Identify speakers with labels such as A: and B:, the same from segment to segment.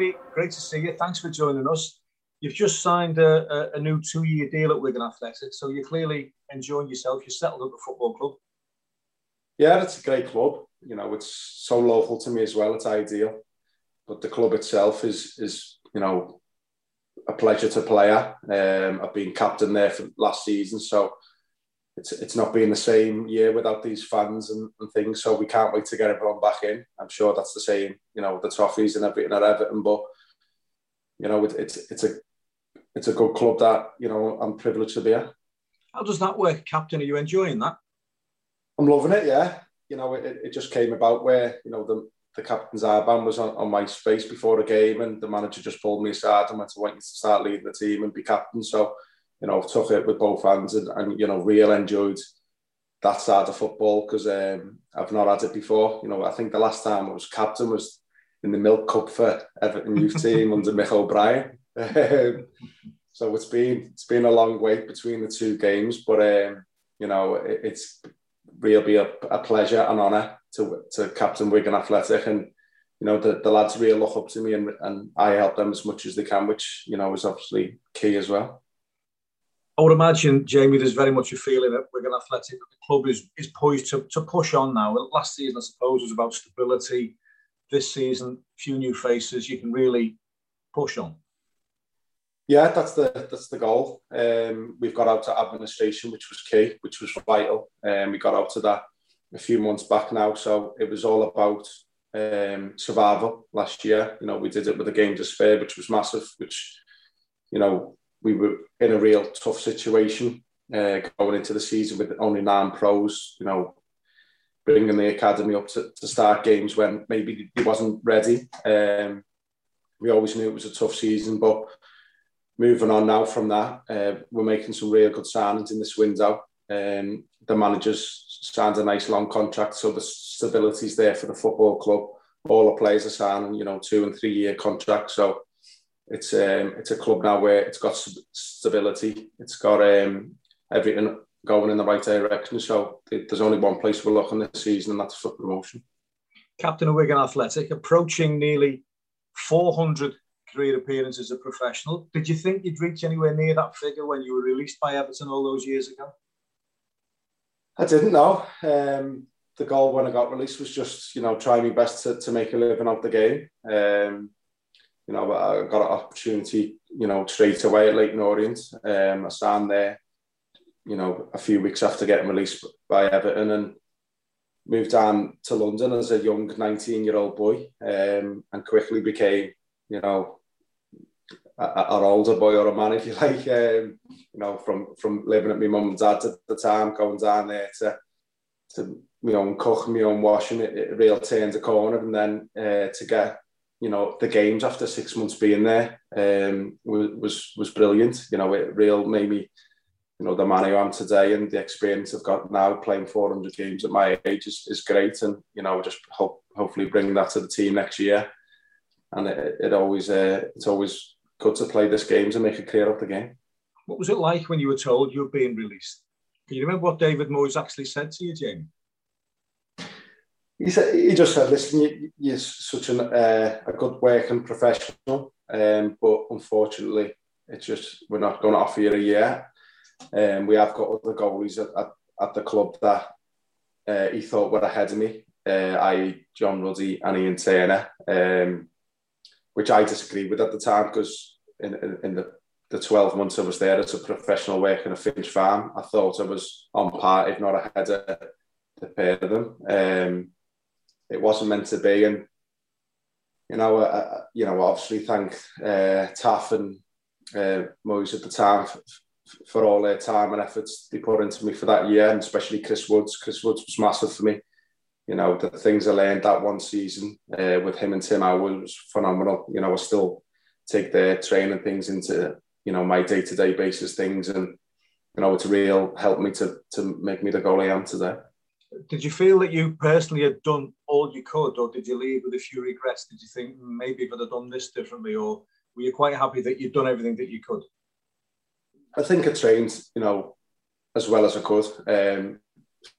A: Jamie, great to see you. Thanks for joining us. You've just signed a, a, a new two-year deal at Wigan Athletic, so you're clearly enjoying yourself. You're settled at the football club.
B: Yeah, it's a great club. You know, it's so local to me as well. It's ideal, but the club itself is is you know a pleasure to play at. Um, I've been captain there for last season, so it's it's not been the same year without these fans and, and, things. So we can't wait to get everyone back in. I'm sure that's the same, you know, the trophies and everything at Everton. But you know, it, it's it's a it's a good club that you know I'm privileged to be at.
A: How does that work, Captain? Are you enjoying that?
B: I'm loving it. Yeah, you know, it, it just came about where you know the the captain's armband was on, on my space before the game, and the manager just pulled me aside and went, "I want you to start leading the team and be captain." So you know, took it with both hands and, and you know, real enjoyed that side of football because um, I've not had it before. You know, I think the last time I was captain was in the Milk Cup for Everton youth team under Mick O'Brien. Um, so it's been it's been a long wait between the two games, but um, you know, it, it's really a, a pleasure and honour to to captain Wigan Athletic and you know the, the lads really look up to me and, and I help them as much as they can, which you know is obviously key as well.
A: I would imagine, Jamie, there's very much a feeling that Wigan Athletic, the club is, is poised to, to push on now. Last season, I suppose, was about stability. This season, few new faces, you can really push on.
B: Yeah, that's the that's the goal. Um, we've got out to administration, which was key, which was vital. Um, we got out to that a few months back now, so it was all about um, survival last year. You know, we did it with a game to spare, which was massive. Which, you know, we were in a real tough situation uh, going into the season with only nine pros, you know, bringing the academy up to, to start games when maybe he wasn't ready. Um, we always knew it was a tough season, but moving on now from that, uh, we're making some real good signings in this window. Um, the manager's signed a nice long contract, so the stability's there for the football club. All the players are signing, you know, two and three year contracts. So it's um, it's a club now where it's got stability. It's got um, everything going in the right direction. So there's only one place we're looking this season, and that's for promotion.
A: Captain of Wigan Athletic, approaching nearly 400 career appearances as a professional. Did you think you'd reach anywhere near that figure when you were released by Everton all those years ago?
B: I didn't know. Um, the goal when I got released was just, you know, try my best to, to make a living out the game. Um, you know, I got an opportunity, you know, straight away at Leyton Orient. Um, I signed there, you know, a few weeks after getting released by Everton and moved down to London as a young 19 year old boy um, and quickly became, you know, an older boy or a man, if you like, um, you know, from, from living at my mum and dad's at the time, going down there to, to my own cooking, my own washing, it, it really turned a corner. And then uh, to get you know, the games after six months being there um, was was brilliant. You know, it real me, you know, the man I am today and the experience I've got now playing 400 games at my age is, is great. And, you know, just hope, hopefully bring that to the team next year. And it, it always, uh, it's always good to play this games and make it clear up the game.
A: What was it like when you were told you were being released? Can you remember what David Moyes actually said to you, Jamie?
B: He said he just said, "Listen, you, you're such an, uh, a good working professional, um, but unfortunately, it's just we're not going to offer you a year. Um, we have got other goalies at, at, at the club that uh, he thought were ahead of me, uh, i.e. John Ruddy and Ian Turner, um, which I disagree with at the time because in, in, in the the 12 months I was there as a professional working a Finch farm, I thought I was on par, if not ahead of the pair of them. Um, it wasn't meant to be. And you know, uh, uh you know, obviously thank uh, Taff and uh, Moyes at the time for, for all their time and efforts they put into me for that year, and especially Chris Woods. Chris Woods was massive for me. You know, the things I learned that one season uh, with him and Tim Howard was phenomenal. You know, I still take their training things into you know my day to day basis things, and you know, it's real helped me to to make me the goalie I am today
A: did you feel that you personally had done all you could, or did you leave with a few regrets? Did you think hmm, maybe if I'd have done this differently, or were you quite happy that you'd done everything that you could?
B: I think I trained, you know, as well as I could. Um,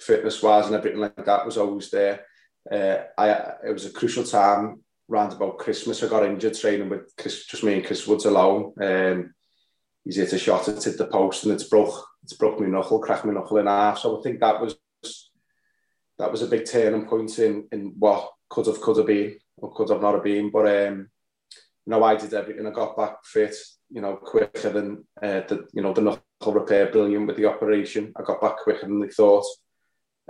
B: fitness wise and everything like that was always there. Uh, I it was a crucial time round about Christmas, I got injured training with Chris, just me and Chris Woods alone. Um, he's hit a shot, it's hit the post and it's broke, it's broke my knuckle, cracked my knuckle in half. So I think that was that was a big turning point in in what could have could have been or could have not have been. But um, you know, I did everything. I got back fit, you know, quicker than uh, the you know the knuckle repair, brilliant with the operation. I got back quicker than they thought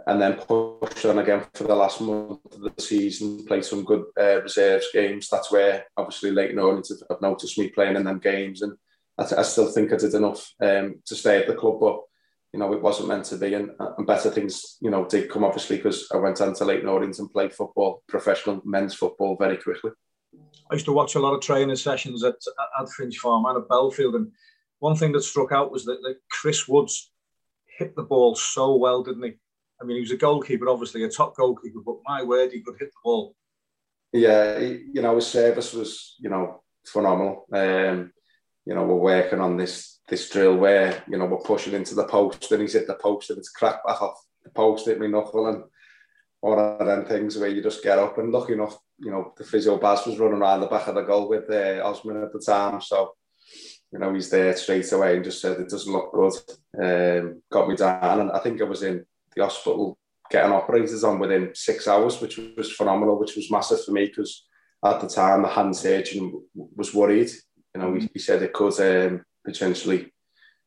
B: and then pushed on again for the last month of the season, played some good uh, reserves games. That's where obviously Leyton Orient have noticed me playing in them games, and I, I still think I did enough um, to stay at the club, but you know it wasn't meant to be, and, and better things you know did come obviously because I went on to Leyton Orient and played football, professional men's football, very quickly.
A: I used to watch a lot of training sessions at at Finch Farm and at Bellefield. and one thing that struck out was that, that Chris Woods hit the ball so well, didn't he? I mean, he was a goalkeeper, obviously a top goalkeeper, but my word, he could hit the ball.
B: Yeah, he, you know, his service was, you know, phenomenal. Um, you know, we're working on this this drill where, you know, we're pushing into the post and he's hit the post and it's cracked back off the post, hit me knuckle and all of them things where you just get up and lucky enough, you know, the physio Baz was running around the back of the goal with uh, Osman at the time. So, you know, he's there straight away and just said it doesn't look good. Um, got me down and I think I was in the hospital getting operators on within six hours, which was phenomenal, which was massive for me because at the time the hand surgeon was worried. You know, he, he said it could um, potentially,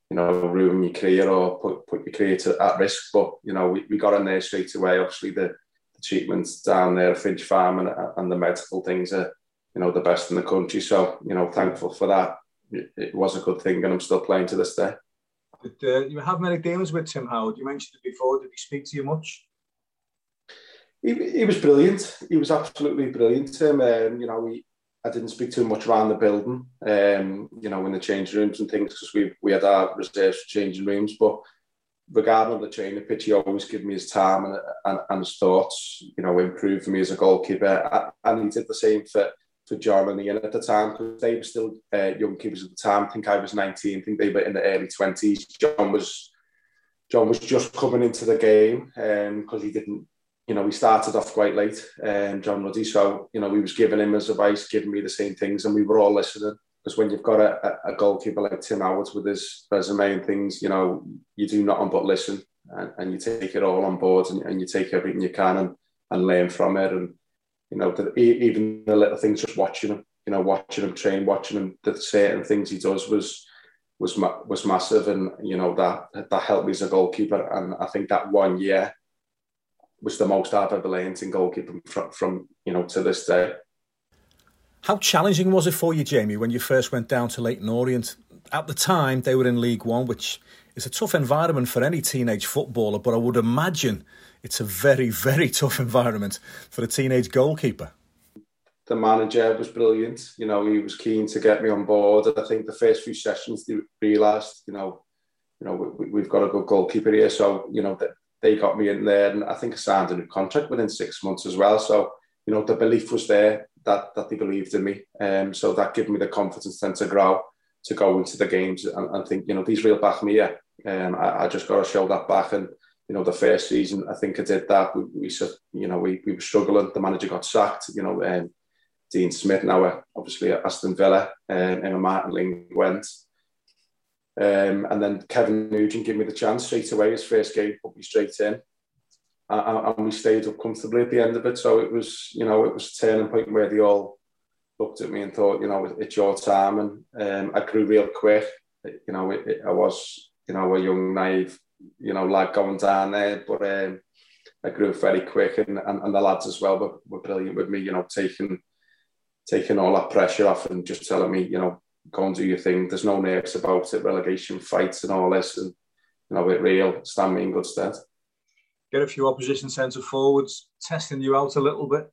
B: you know, ruin your career or put, put your career to, at risk. But, you know, we, we got in there straight away. Obviously, the, the treatments down there at Finch Farm and, and the medical things are, you know, the best in the country. So, you know, thankful for that. It, it was a good thing and I'm still playing to this day.
A: Did uh, you have many dealings with Tim Howard? You mentioned it before. Did he speak to you much?
B: He, he was brilliant. He was absolutely brilliant. Tim, um, you know, we I didn't speak too much around the building, um, you know, in the change rooms and things because we we had our reserves changing rooms. But regarding the training pitch, he always gave me his time and, and, and his thoughts, you know, improved for me as a goalkeeper. And he did the same for for John and Ian at the time because they were still uh, young keepers at the time. I think I was 19. I think they were in the early 20s. John was John was just coming into the game because um, he didn't, you know, we started off quite late. Um, John Ruddy, so you know, we was giving him his advice, giving me the same things, and we were all listening. Because when you've got a, a goalkeeper like Tim Howard with his resume and things, you know, you do nothing but listen and, and you take it all on board and, and you take everything you can and, and learn from it. And you know, the, even the little things, just watching him, you know, watching him train, watching him, the certain things he does was was was massive, and you know that that helped me as a goalkeeper. And I think that one year was the most I've ever learned in goalkeeping from, from you know to this day.
C: How challenging was it for you, Jamie, when you first went down to Leyton Orient? At the time, they were in League One, which is a tough environment for any teenage footballer, but I would imagine it's a very, very tough environment for a teenage goalkeeper.
B: The manager was brilliant. You know, he was keen to get me on board. I think the first few sessions they realised, you know, you know, we, have got a good goalkeeper here. So, you know, they got me in there, and I think I signed a new contract within six months as well. So, you know, the belief was there that that they believed in me. Um, so that gave me the confidence then to grow, to go into the games and, and think, you know, these real back me here. Um, I, I just got to show that back and you know, the first season, I think I did that. We, we you know, we, we were struggling. The manager got sacked. You know, um, Dean Smith now, obviously at Aston Villa, um, Emma Martin Ling went. Um, and then Kevin Nugent gave me the chance straight away. His first game put me straight in, and, we stayed up comfortably at the end of it. So it was, you know, it was a turning point where they all looked at me and thought, you know, it's your time. And um, I grew real quick. You know, it, it, I was, you know, a young naive you know, lad going down there. But um, I grew very quick, and, and, and the lads as well were, were brilliant with me. You know, taking taking all that pressure off and just telling me, you know, go and do your thing. There's no nerves about it, relegation fights and all this, and you know, it real stand me in good stead.
A: Get a few opposition centre forwards testing you out a little bit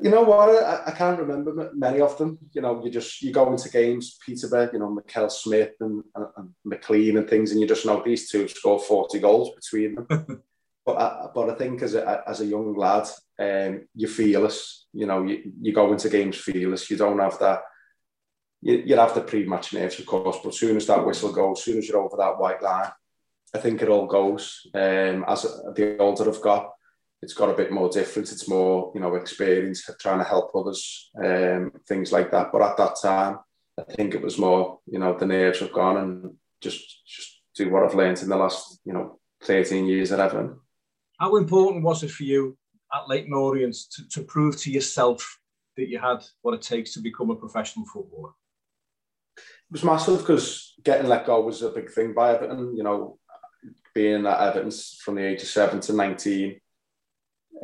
B: you know what? I, I, can't remember many of them. You know, you just you go into games, Peterborough, you know, Mackail-Smith and, and, and, McLean and things, and you just know these two score forty goals between them. but I, but I think as a as a young lad, um, you're fearless. You know, you, you go into games fearless. You don't have that. You, you have the pre-match nerves, of course, but as soon as that whistle goes, as soon as you're over that white line, I think it all goes. Um, as the older I've got, it's got a bit more different. It's more, you know, experience trying to help others, um, things like that. But at that time, I think it was more, you know, the nerves have gone and just just do what I've learned in the last, you know, 13 years at Everton.
A: How important was it for you at Leyton Orient to, to prove to yourself that you had what it takes to become a professional footballer?
B: It was massive because getting let go was a big thing by Everton. You know, being at Everton from the age of seven to 19,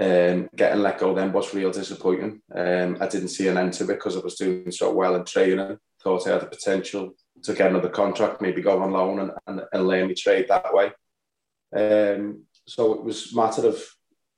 B: um, getting let go then was real disappointing. Um, I didn't see an end to it because I was doing so well in training. Thought I had the potential to get another contract, maybe go on loan and, and, and learn me trade that way. Um, so it was a matter of,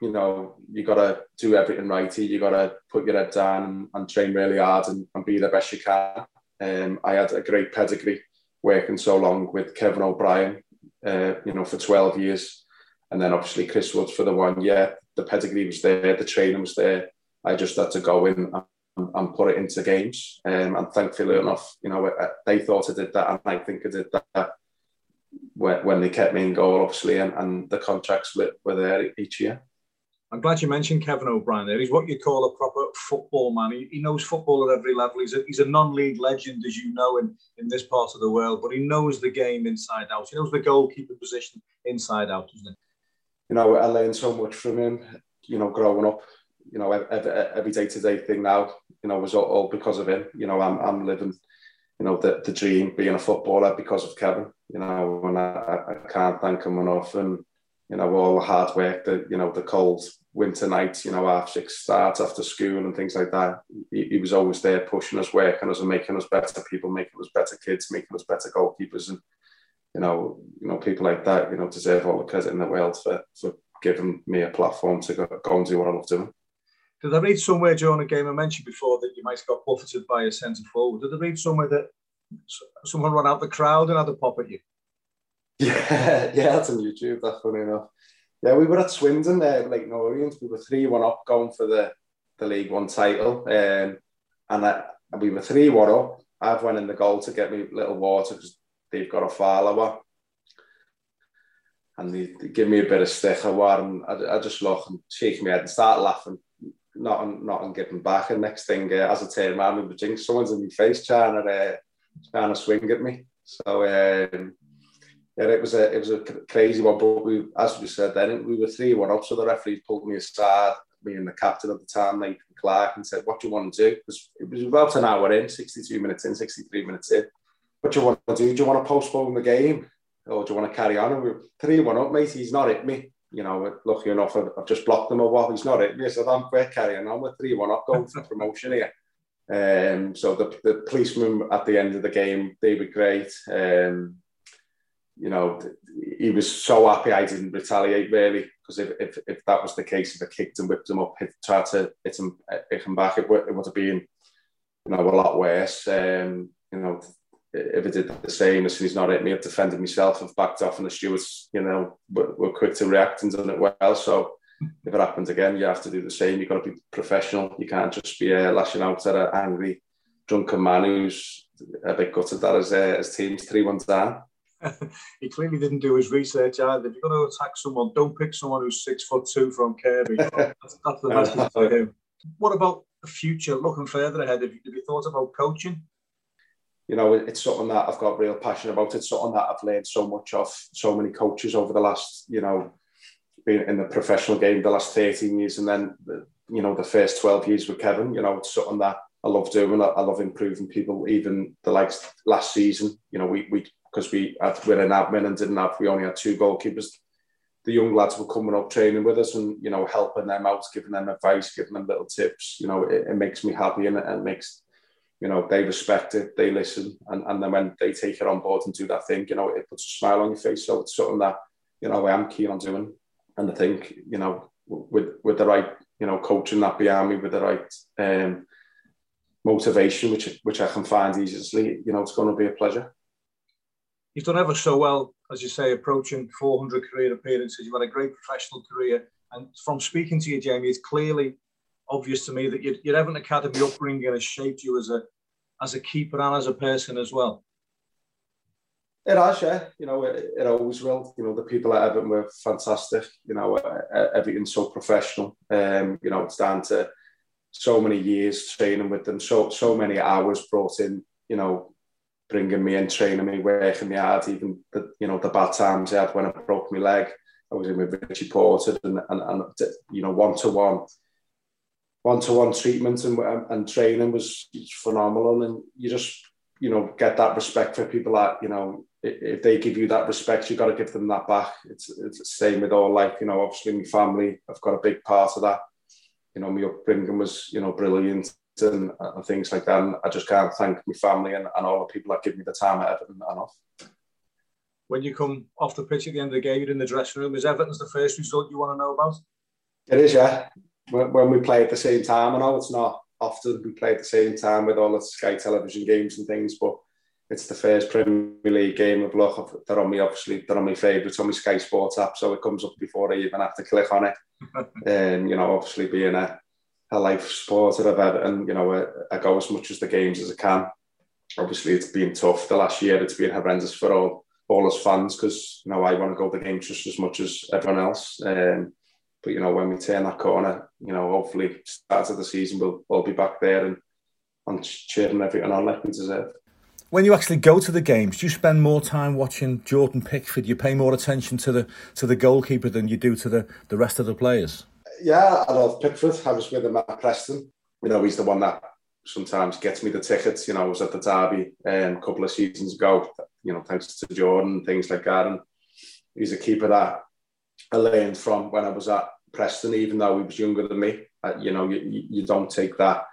B: you know, you got to do everything right here. You got to put your head down and, and train really hard and, and, be the best you can. Um, I had a great pedigree working so long with Kevin O'Brien, uh, you know, for 12 years. And then obviously Chris Woods for the one year. The pedigree was there, the training was there. I just had to go in and, and put it into games. Um, and thankfully enough, you know, they thought I did that, and I think I did that when they kept me in goal, obviously, and, and the contracts were there each year.
A: I'm glad you mentioned Kevin O'Brien there. He's what you call a proper football man. He, he knows football at every level. He's a, he's a non-league legend, as you know, in, in this part of the world, but he knows the game inside out. He knows the goalkeeper position inside out, doesn't he?
B: You know, I learned so much from him, you know, growing up. You know, every, day-to-day thing now, you know, was all, all because of him. You know, I'm, I'm living, you know, the, the dream being a footballer because of Kevin. You know, and I, I can't thank him enough. And, you know, all the hard work, the, you know, the cold winter nights, you know, half six starts after school and things like that. He, he, was always there pushing us, working us and making us better people, making us better kids, making us better goalkeepers. And, you know, you know, people like that, you know, deserve all the credit in the world for, for giving me a platform to go, go and do what I love doing.
A: Did I read somewhere during the game I mentioned before that you might have got buffeted by a centre forward? Did I read somewhere that someone ran out the crowd and had a pop at you?
B: Yeah, yeah, that's on YouTube. That's funny enough. Yeah, we were at Swindon there, Leyton Orient. We were 3 1 up going for the, the League One title. Um, and I, we were 3 1 up. I've went in the goal to get me a little water because they've got a follower. And they, they, give me a bit of stick. I, I, I just look and shake my head and start laughing, not on, not on giving back. And next thing, uh, as I turn around, we were jinx, someone's in my face trying to, uh, trying to swing at me. So, um, yeah, it was a it was a crazy one. But we, as we said then, we were three one up. So the referee pulled me aside, me and the captain at the time, Nathan Clarke, and said, "What do you want to do?" Because it was about an hour in, sixty two minutes in, sixty three minutes in. What do you want to do? Do you want to postpone the game, or do you want to carry on? And we were three one up, mate. He's not hit me. You know, lucky enough, I've just blocked him a while. He's not hit me. Said, "I'm quick carrying on. We're three one up, going for promotion here." Um, so the, the policeman at the end of the game, they were great. Um, you know, he was so happy I didn't retaliate really because if, if, if that was the case, if I kicked and whipped him up, hit, tried to hit him, hit him back, it, would, it would have been, you know, a lot worse. Um, you know, if I did the same, as soon as he's not hit me, I've defended myself, I've backed off, and the stewards, you know, were, were quick to react and done it well. So if it happens again, you have to do the same. You've got to be professional. You can't just be uh, lashing out at an angry, drunken man who's a bit gutted that his, uh, his team's 3 1 down.
A: he clearly didn't do his research either. If you're going to attack someone, don't pick someone who's six foot two from Kirkby. that's, that's the message for him. What about the future? Looking further ahead, have you, have you thought about coaching?
B: You know, it's something that I've got real passion about. It's something that I've learned so much of so many coaches over the last, you know, being in the professional game the last 13 years and then, you know, the first 12 years with Kevin. You know, it's something that I love doing. I love improving people. Even the likes last season, you know, we we because we had, we're in admin and didn't have, we only had two goalkeepers. The young lads were coming up training with us and, you know, helping them out, giving them advice, giving them little tips. You know, it, it makes me happy and it, makes, you know, they respect it, they listen. And, and then when they take it on board and do that thing, you know, it puts a smile on your face. So it's something that, you know, I am keen on doing. And I think, you know, with, with the right, you know, coaching that behind me, with the right um, motivation, which, which I can find easily, you know, it's going to be a pleasure
A: you've done ever so well, as you say, approaching 400 career appearances. You've had a great professional career. And from speaking to you, Jamie, it's clearly obvious to me that your, your Everton Academy upbringing has shaped you as a as a keeper and as a person as well.
B: It has, yeah. You know, it, it, always will. You know, the people at Everton were fantastic. You know, everything's so professional. Um, you know, it's down to so many years training with them, so so many hours brought in. You know, bringing me in, training me, working me hard. Even the you know the bad times I had when I broke my leg, I was in with Richie Porter and and, and you know one to one. One to one treatment and, and training was phenomenal, and you just you know get that respect for people that you know if they give you that respect, you've got to give them that back. It's, it's the same with all like, you know, obviously my family, I've got a big part of that. You know, my upbringing was, you know, brilliant and, and things like that. And I just can't thank my family and, and all the people that give me the time at Everton enough.
A: When you come off the pitch at the end of the game, you're in the dressing room. Is Everton's the first result you want to know about?
B: It is, yeah. When, when we play at the same time, I know it's not often we play at the same time with all the Sky television games and things, but it's the first Premier League game of luck. They're on me, obviously, they're on my favourites on my Sky Sports app, so it comes up before I even have to click on it. and, um, you know, obviously being a, a life supporter of and you know, I, I go as much as the games as I can. Obviously, it's been tough the last year. It's been horrendous for all, all us fans because, you know, I want to go to the games just as much as everyone else. Um, but, you know, when we turn that corner, you know, hopefully, start of the season, we'll, we'll be back there and, and cheering everyone on like we deserve.
C: When you actually go to the games, do you spend more time watching Jordan Pickford? You pay more attention to the to the goalkeeper than you do to the, the rest of the players?
B: Yeah, I love Pickford. I was with him at Preston. You know, he's the one that sometimes gets me the tickets. You know, I was at the Derby um, a couple of seasons ago, you know, thanks to Jordan and things like that. And he's a keeper that I learned from when I was at Preston, even though he was younger than me. Uh, you know, you, you don't take that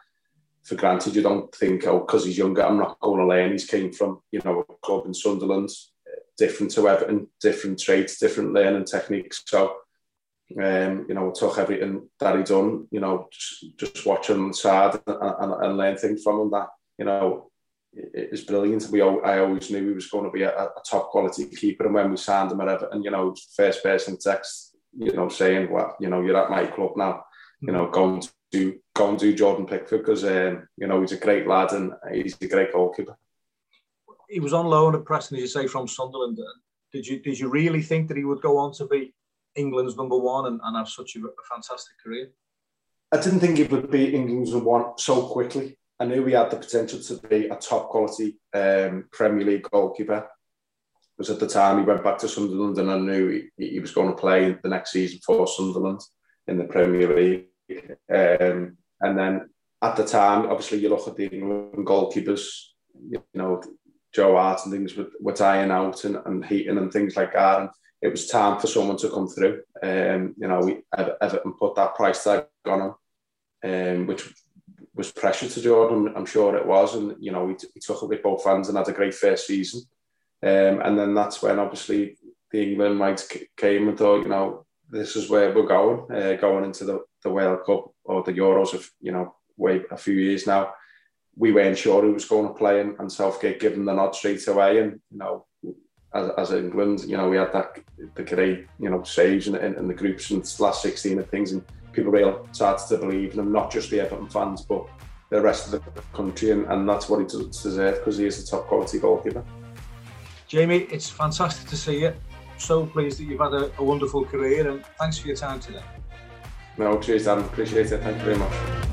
B: for granted. You don't think, oh, because he's younger, I'm not going to learn. He's came from, you know, a club in Sunderland, different to Everton, different traits, different learning techniques. So, um, you know, took everything that he done, you know, just, just watch him side and, and, and learn things from him that, you know, it was brilliant. We, I always knew he was going to be a, a top quality keeper. And when we signed him at Everton, you know, first person text, you know, saying, well, you know, you're at my club now, you know, going do go and do Jordan Pickford because um, you know he's a great lad and he's a great goalkeeper.
A: He was on loan at Preston, as you say, from Sunderland. Did you did you really think that he would go on to be England's number one and, and have such a, a fantastic career?
B: I didn't think it would be England's number one so quickly. I knew he had the potential to be a top quality um, Premier League goalkeeper. Because at the time he went back to Sunderland and I knew he, he was going to play the next season for Sunderland in the Premier League. Um, and then at the time, obviously, you look at the England goalkeepers, you know, Joe Hart and things were, were dying out and, and heating and things like that. And it was time for someone to come through. Um, you know, we, Everton put that price tag on him, um, which was pressure to Jordan. I'm sure it was. And, you know, we, we took it with both fans and had a great first season. Um, and then that's when obviously the England might came and thought, you know, this is where we're going, uh, going into the, the World Cup or the Euros of, you know, way a few years now. We weren't sure who was going to play and, and Southgate given the nod straight away. And, you know, as, as England, you know, we had that, the great, you know, saves in, in, the groups and last 16 and things. And people really started to believe in him, not just the Everton fans, but the rest of the country. And, and that's what he deserves because he is a top quality goalkeeper.
A: Jamie, it's fantastic to see you so pleased that you've had a, a wonderful career and thanks for your time today.
B: No, cheers, Dan. Appreciate it. Thank you very much.